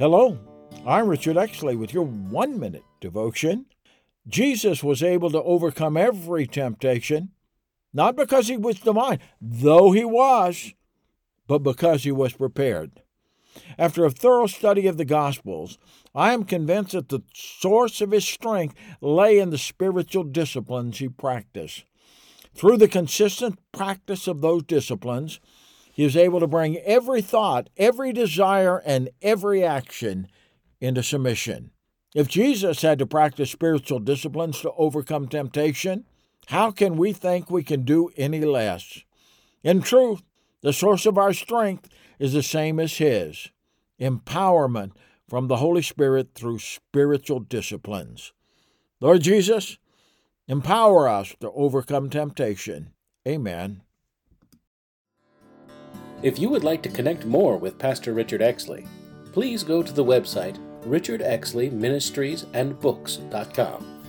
Hello, I'm Richard Exley with your one minute devotion. Jesus was able to overcome every temptation, not because he was divine, though he was, but because he was prepared. After a thorough study of the Gospels, I am convinced that the source of his strength lay in the spiritual disciplines he practiced. Through the consistent practice of those disciplines, he is able to bring every thought, every desire, and every action into submission. If Jesus had to practice spiritual disciplines to overcome temptation, how can we think we can do any less? In truth, the source of our strength is the same as His empowerment from the Holy Spirit through spiritual disciplines. Lord Jesus, empower us to overcome temptation. Amen. If you would like to connect more with Pastor Richard Exley, please go to the website richardexleyministriesandbooks.com.